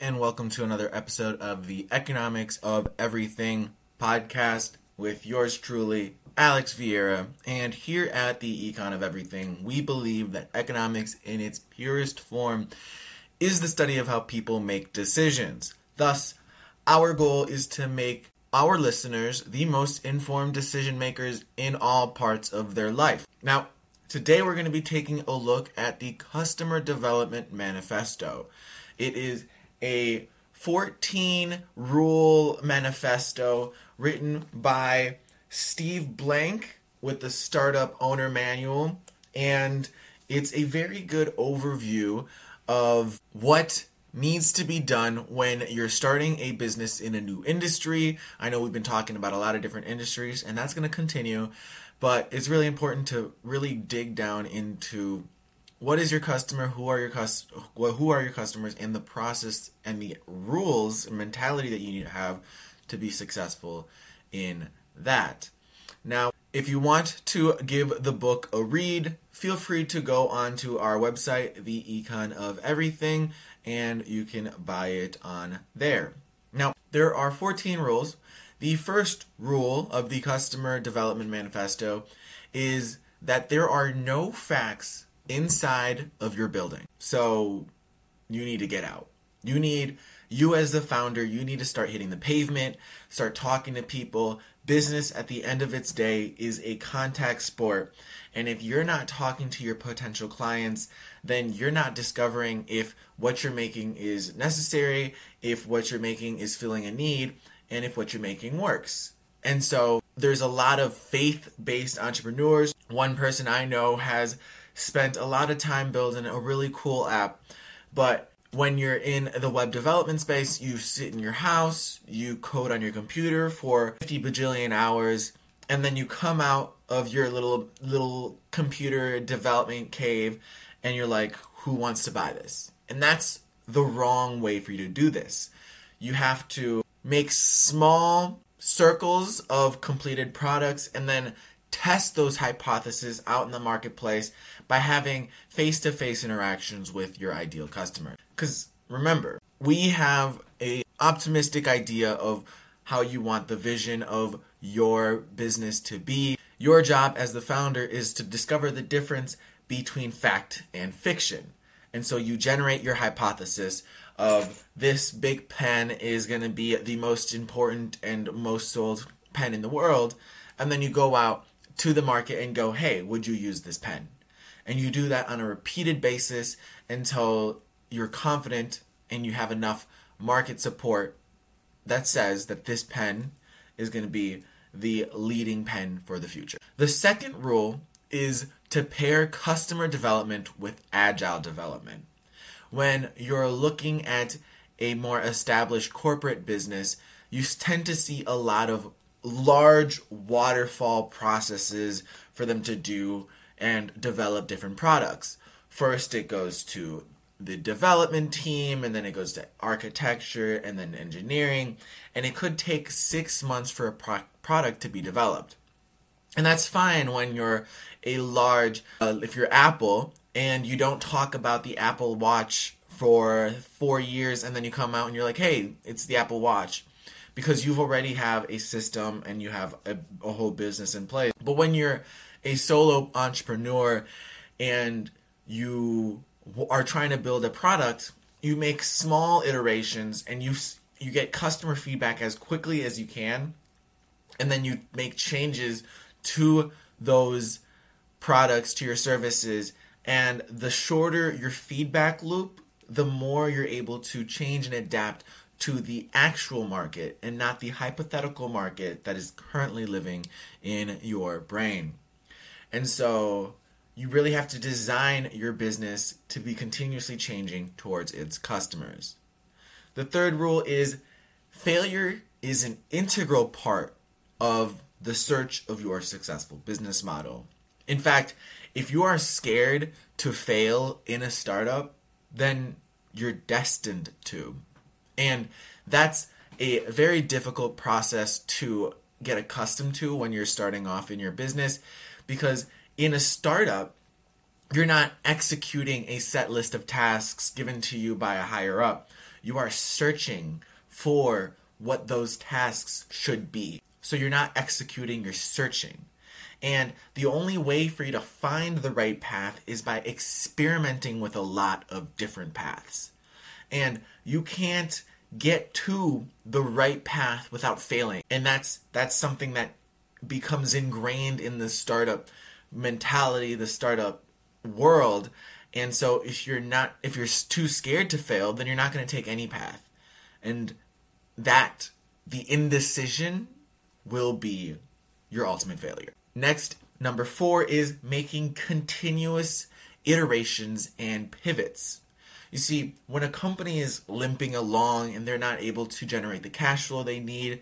and welcome to another episode of the Economics of Everything podcast with yours truly, Alex Vieira. And here at the Econ of Everything, we believe that economics in its purest form is the study of how people make decisions. Thus, our goal is to make our listeners the most informed decision makers in all parts of their life. Now, today we're going to be taking a look at the Customer Development Manifesto. It is a 14 rule manifesto written by Steve Blank with the Startup Owner Manual. And it's a very good overview of what needs to be done when you're starting a business in a new industry. I know we've been talking about a lot of different industries, and that's going to continue. But it's really important to really dig down into what is your customer who are your cus- who are your customers and the process and the rules and mentality that you need to have to be successful in that. Now if you want to give the book a read feel free to go onto our website the econ of everything and you can buy it on there. Now there are 14 rules. The first rule of the customer development manifesto is that there are no facts inside of your building. So you need to get out. You need, you as the founder, you need to start hitting the pavement, start talking to people. Business at the end of its day is a contact sport. And if you're not talking to your potential clients, then you're not discovering if what you're making is necessary, if what you're making is filling a need, and if what you're making works. And so there's a lot of faith based entrepreneurs. One person I know has spent a lot of time building a really cool app. But when you're in the web development space, you sit in your house, you code on your computer for 50 bajillion hours, and then you come out of your little little computer development cave and you're like, who wants to buy this? And that's the wrong way for you to do this. You have to make small circles of completed products and then test those hypotheses out in the marketplace by having face to face interactions with your ideal customer. Because remember, we have a optimistic idea of how you want the vision of your business to be. Your job as the founder is to discover the difference between fact and fiction. And so you generate your hypothesis of this big pen is going to be the most important and most sold pen in the world. And then you go out to the market and go, hey, would you use this pen? And you do that on a repeated basis until you're confident and you have enough market support that says that this pen is going to be the leading pen for the future. The second rule is to pair customer development with agile development. When you're looking at a more established corporate business, you tend to see a lot of large waterfall processes for them to do and develop different products. First, it goes to the development team, and then it goes to architecture, and then engineering. And it could take six months for a pro- product to be developed. And that's fine when you're a large, uh, if you're Apple and you don't talk about the Apple Watch for four years, and then you come out and you're like, hey, it's the Apple Watch because you've already have a system and you have a, a whole business in place. But when you're a solo entrepreneur and you are trying to build a product, you make small iterations and you you get customer feedback as quickly as you can and then you make changes to those products to your services and the shorter your feedback loop the more you're able to change and adapt to the actual market and not the hypothetical market that is currently living in your brain. And so you really have to design your business to be continuously changing towards its customers. The third rule is failure is an integral part of the search of your successful business model. In fact, if you are scared to fail in a startup, then you're destined to. And that's a very difficult process to get accustomed to when you're starting off in your business because in a startup, you're not executing a set list of tasks given to you by a higher up. you are searching for what those tasks should be. So you're not executing, you're searching. And the only way for you to find the right path is by experimenting with a lot of different paths. And you can't get to the right path without failing. And that's that's something that becomes ingrained in the startup mentality, the startup world. And so if you're not if you're too scared to fail, then you're not going to take any path. And that the indecision will be your ultimate failure. Next, number 4 is making continuous iterations and pivots. You see, when a company is limping along and they're not able to generate the cash flow they need,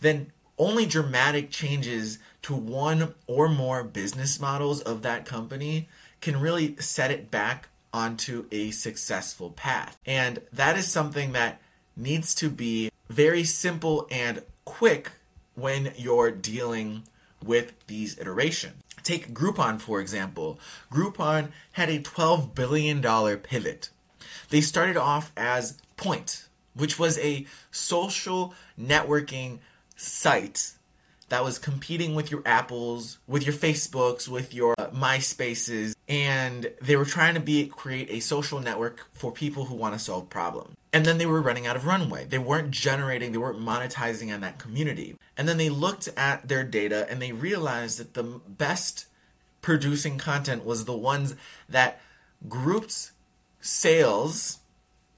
then only dramatic changes to one or more business models of that company can really set it back onto a successful path. And that is something that needs to be very simple and quick when you're dealing with these iterations. Take Groupon, for example. Groupon had a $12 billion pivot. They started off as Point, which was a social networking site that was competing with your Apples, with your Facebooks, with your uh, MySpaces, and they were trying to be create a social network for people who want to solve problems. And then they were running out of runway. They weren't generating, they weren't monetizing on that community. And then they looked at their data and they realized that the best producing content was the ones that grouped sales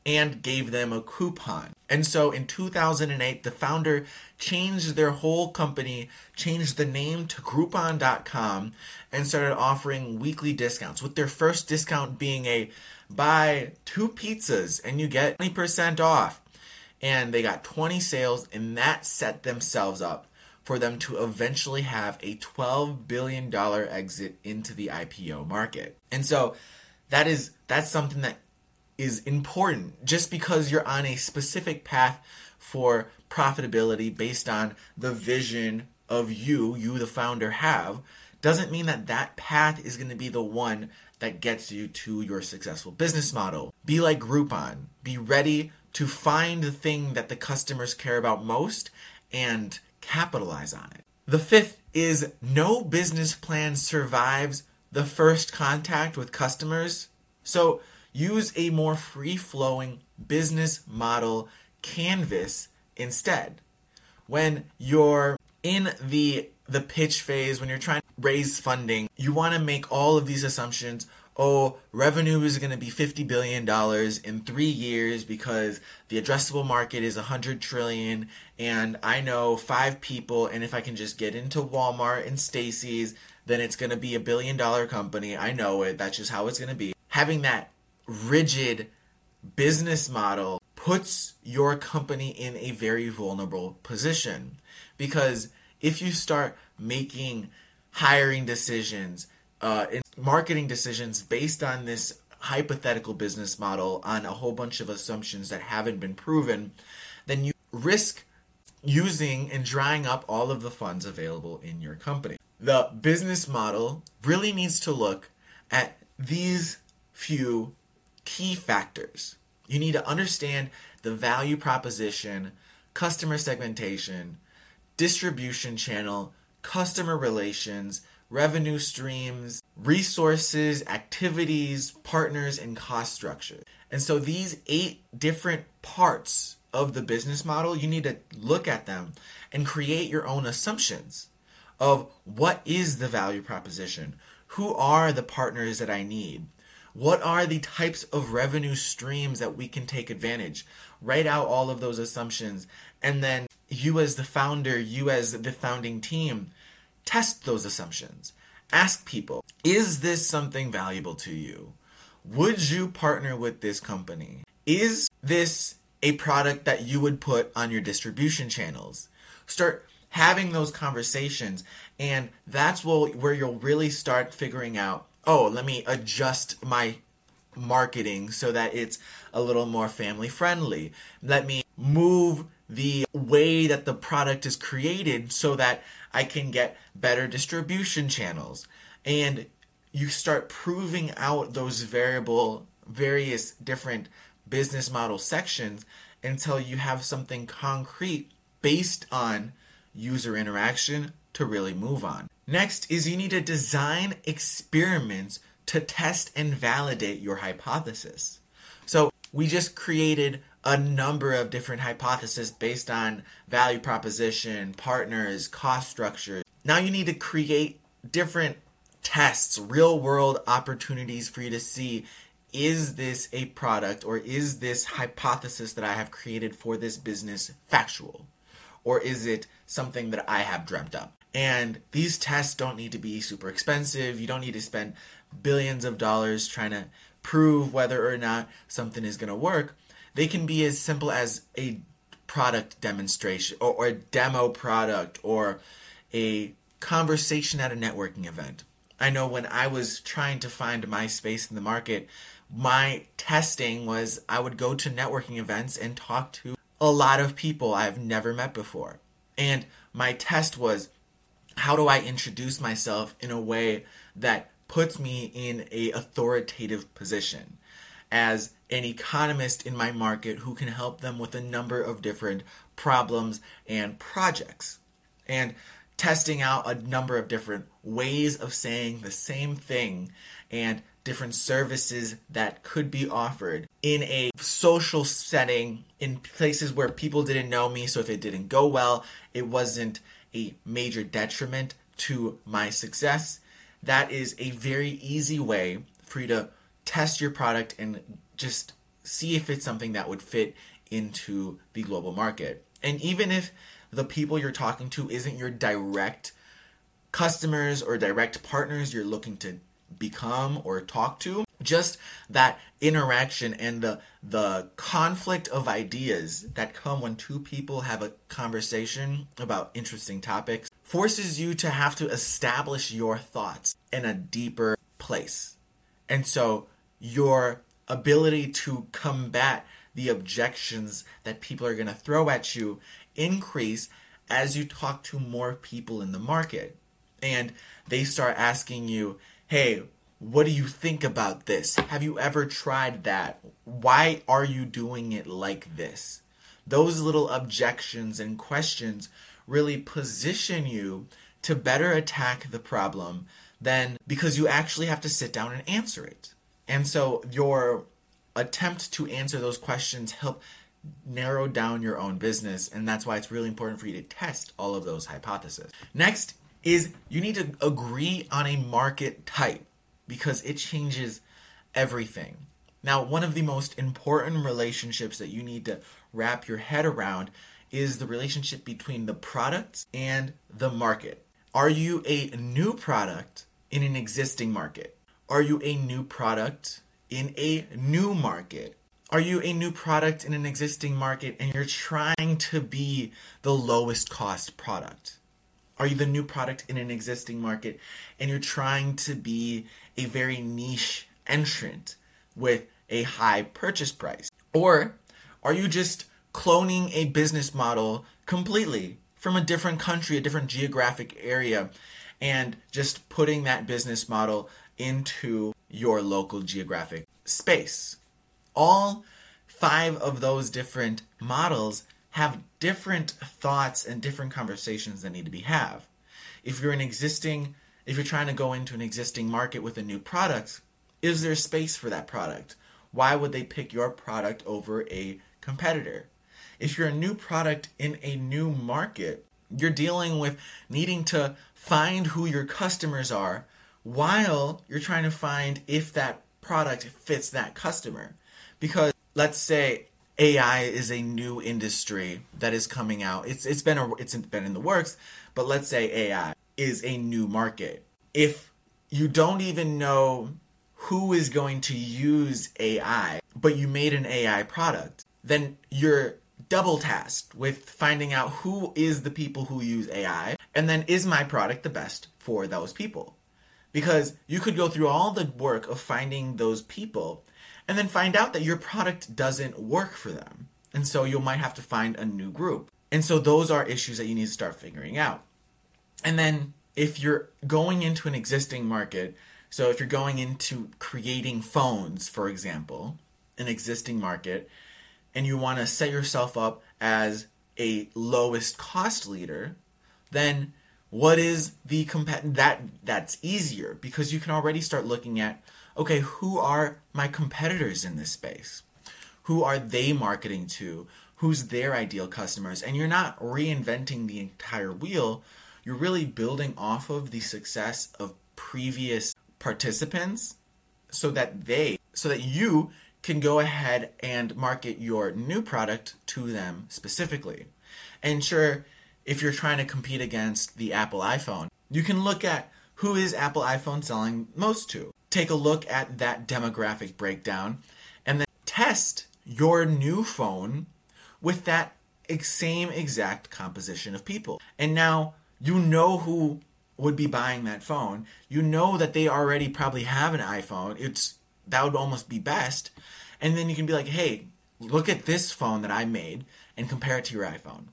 and gave them a coupon. And so in 2008, the founder changed their whole company, changed the name to Groupon.com, and started offering weekly discounts, with their first discount being a buy two pizzas and you get 20% off. And they got 20 sales, and that set themselves up for them to eventually have a $12 billion exit into the IPO market. And so that is that's something that is important. Just because you're on a specific path for profitability based on the vision of you you the founder have doesn't mean that that path is going to be the one that gets you to your successful business model. Be like groupon. Be ready to find the thing that the customers care about most and capitalize on it. The fifth is no business plan survives the first contact with customers so use a more free flowing business model canvas instead. When you're in the the pitch phase, when you're trying to raise funding, you want to make all of these assumptions. Oh, revenue is going to be $50 billion in three years because the addressable market is 100 trillion and I know five people and if I can just get into Walmart and Stacy's, then it's going to be a billion dollar company. I know it. That's just how it's going to be. Having that rigid business model puts your company in a very vulnerable position because if you start making hiring decisions uh, marketing decisions based on this hypothetical business model on a whole bunch of assumptions that haven't been proven then you risk using and drying up all of the funds available in your company the business model really needs to look at these few key factors. You need to understand the value proposition, customer segmentation, distribution channel, customer relations, revenue streams, resources, activities, partners, and cost structure. And so these eight different parts of the business model, you need to look at them and create your own assumptions of what is the value proposition? Who are the partners that I need? What are the types of revenue streams that we can take advantage? Write out all of those assumptions. And then you, as the founder, you, as the founding team, test those assumptions. Ask people, is this something valuable to you? Would you partner with this company? Is this a product that you would put on your distribution channels? Start having those conversations, and that's where you'll really start figuring out oh, let me adjust my marketing so that it's a little more family friendly. Let me move the way that the product is created so that I can get better distribution channels. And you start proving out those variable various different business model sections until you have something concrete based on user interaction to really move on. Next is you need to design experiments to test and validate your hypothesis. So we just created a number of different hypotheses based on value proposition, partners, cost structure. Now you need to create different tests, real world opportunities for you to see is this a product or is this hypothesis that I have created for this business factual? Or is it something that I have dreamt up? And these tests don't need to be super expensive. You don't need to spend billions of dollars trying to prove whether or not something is going to work. They can be as simple as a product demonstration or, or a demo product or a conversation at a networking event. I know when I was trying to find my space in the market, my testing was I would go to networking events and talk to a lot of people I've never met before. And my test was how do I introduce myself in a way that puts me in a authoritative position as an economist in my market who can help them with a number of different problems and projects. And testing out a number of different ways of saying the same thing and different services that could be offered in a social setting in places where people didn't know me. So if it didn't go well, it wasn't a major detriment to my success. That is a very easy way for you to test your product and just see if it's something that would fit into the global market. And even if the people you're talking to isn't your direct customers or direct partners you're looking to become or talk to just that interaction and the the conflict of ideas that come when two people have a conversation about interesting topics forces you to have to establish your thoughts in a deeper place. And so your ability to combat the objections that people are going to throw at you increase as you talk to more people in the market. And they start asking you hey, what do you think about this? Have you ever tried that? Why are you doing it like this? Those little objections and questions really position you to better attack the problem than because you actually have to sit down and answer it. And so your attempt to answer those questions help narrow down your own business and that's why it's really important for you to test all of those hypotheses. Next is you need to agree on a market type because it changes everything. Now, one of the most important relationships that you need to wrap your head around is the relationship between the product and the market. Are you a new product in an existing market? Are you a new product in a new market? Are you a new product in an existing market and you're trying to be the lowest cost product? Are you the new product in an existing market and you're trying to be a very niche entrant with a high purchase price? Or are you just cloning a business model completely from a different country, a different geographic area, and just putting that business model into your local geographic space? All five of those different models have different thoughts and different conversations that need to be have. If you're an existing if you're trying to go into an existing market with a new product, is there space for that product? Why would they pick your product over a competitor? If you're a new product in a new market, you're dealing with needing to find who your customers are while you're trying to find if that product fits that customer. Because let's say AI is a new industry that is coming out. It's it's been a, it's been in the works, but let's say AI is a new market. If you don't even know who is going to use AI, but you made an AI product, then you're double tasked with finding out who is the people who use AI and then is my product the best for those people? Because you could go through all the work of finding those people and then find out that your product doesn't work for them. And so you might have to find a new group. And so those are issues that you need to start figuring out. And then if you're going into an existing market, so if you're going into creating phones, for example, an existing market and you want to set yourself up as a lowest cost leader, then what is the compet that that's easier because you can already start looking at okay, who are my competitors in this space? Who are they marketing to? Who's their ideal customers? And you're not reinventing the entire wheel. You're really building off of the success of previous participants so that they so that you can go ahead and market your new product to them specifically. And sure, if you're trying to compete against the Apple iPhone, you can look at who is Apple iPhone selling most to. Take a look at that demographic breakdown and then test your new phone with that same exact composition of people. And now you know who would be buying that phone. You know that they already probably have an iPhone. It's that would almost be best. And then you can be like, hey, look at this phone that I made and compare it to your iPhone.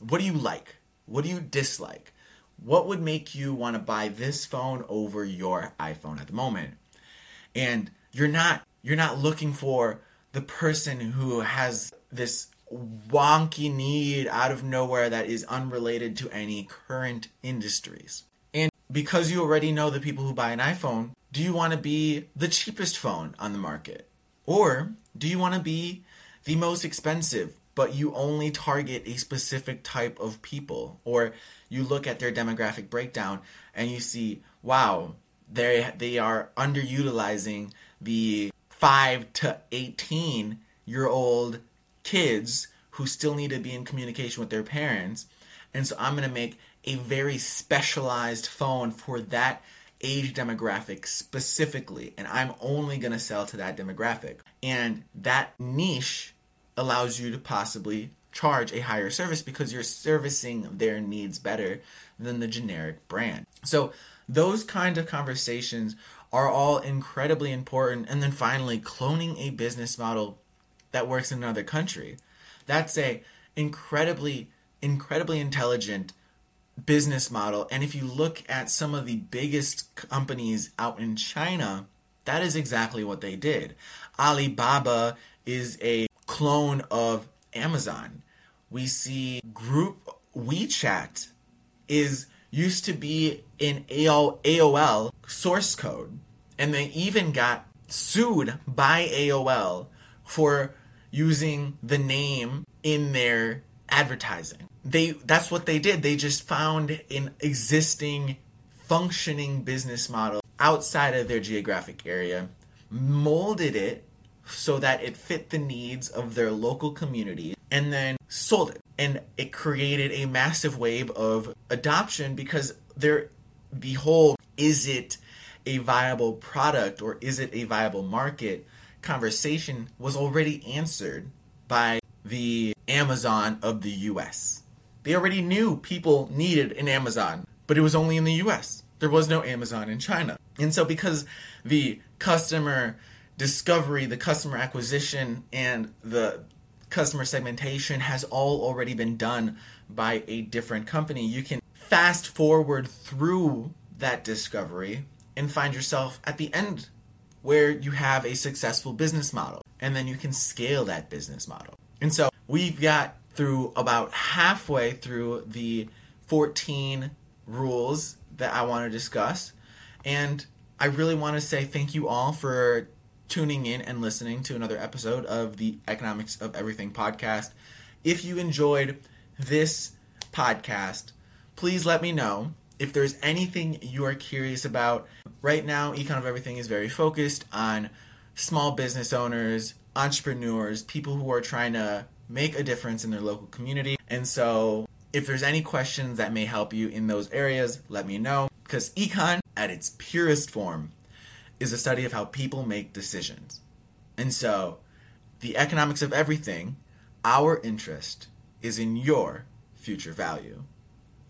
What do you like? What do you dislike? What would make you want to buy this phone over your iPhone at the moment? And you're not you're not looking for the person who has this wonky need out of nowhere that is unrelated to any current industries. And because you already know the people who buy an iPhone, do you want to be the cheapest phone on the market? Or do you want to be the most expensive, but you only target a specific type of people? Or you look at their demographic breakdown and you see, wow, they they are underutilizing the 5 to 18 year old kids who still need to be in communication with their parents. And so I'm going to make a very specialized phone for that age demographic specifically, and I'm only going to sell to that demographic. And that niche allows you to possibly charge a higher service because you're servicing their needs better than the generic brand. So, those kind of conversations are all incredibly important. And then finally, cloning a business model that works in another country. That's a incredibly incredibly intelligent business model. And if you look at some of the biggest companies out in China, that is exactly what they did. Alibaba is a clone of Amazon. We see group WeChat is used to be in AOL source code and they even got sued by AOL for using the name in their advertising they that's what they did. They just found an existing functioning business model outside of their geographic area, molded it so that it fit the needs of their local community, and then sold it. And it created a massive wave of adoption because there behold, is it a viable product or is it a viable market conversation was already answered by the Amazon of the US. They already knew people needed an Amazon, but it was only in the US. There was no Amazon in China. And so, because the customer discovery, the customer acquisition, and the customer segmentation has all already been done by a different company, you can fast forward through that discovery and find yourself at the end where you have a successful business model and then you can scale that business model. And so we've got through about halfway through the 14 rules that I want to discuss. And I really want to say thank you all for tuning in and listening to another episode of the Economics of Everything podcast. If you enjoyed this podcast, please let me know if there's anything you are curious about. Right now, Econ of Everything is very focused on small business owners, entrepreneurs, people who are trying to make a difference in their local community. And so, if there's any questions that may help you in those areas, let me know. Because econ, at its purest form, is a study of how people make decisions. And so, the economics of everything, our interest is in your future value.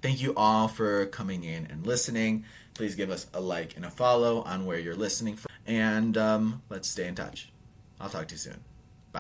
Thank you all for coming in and listening. Please give us a like and a follow on where you're listening from. And um, let's stay in touch. I'll talk to you soon.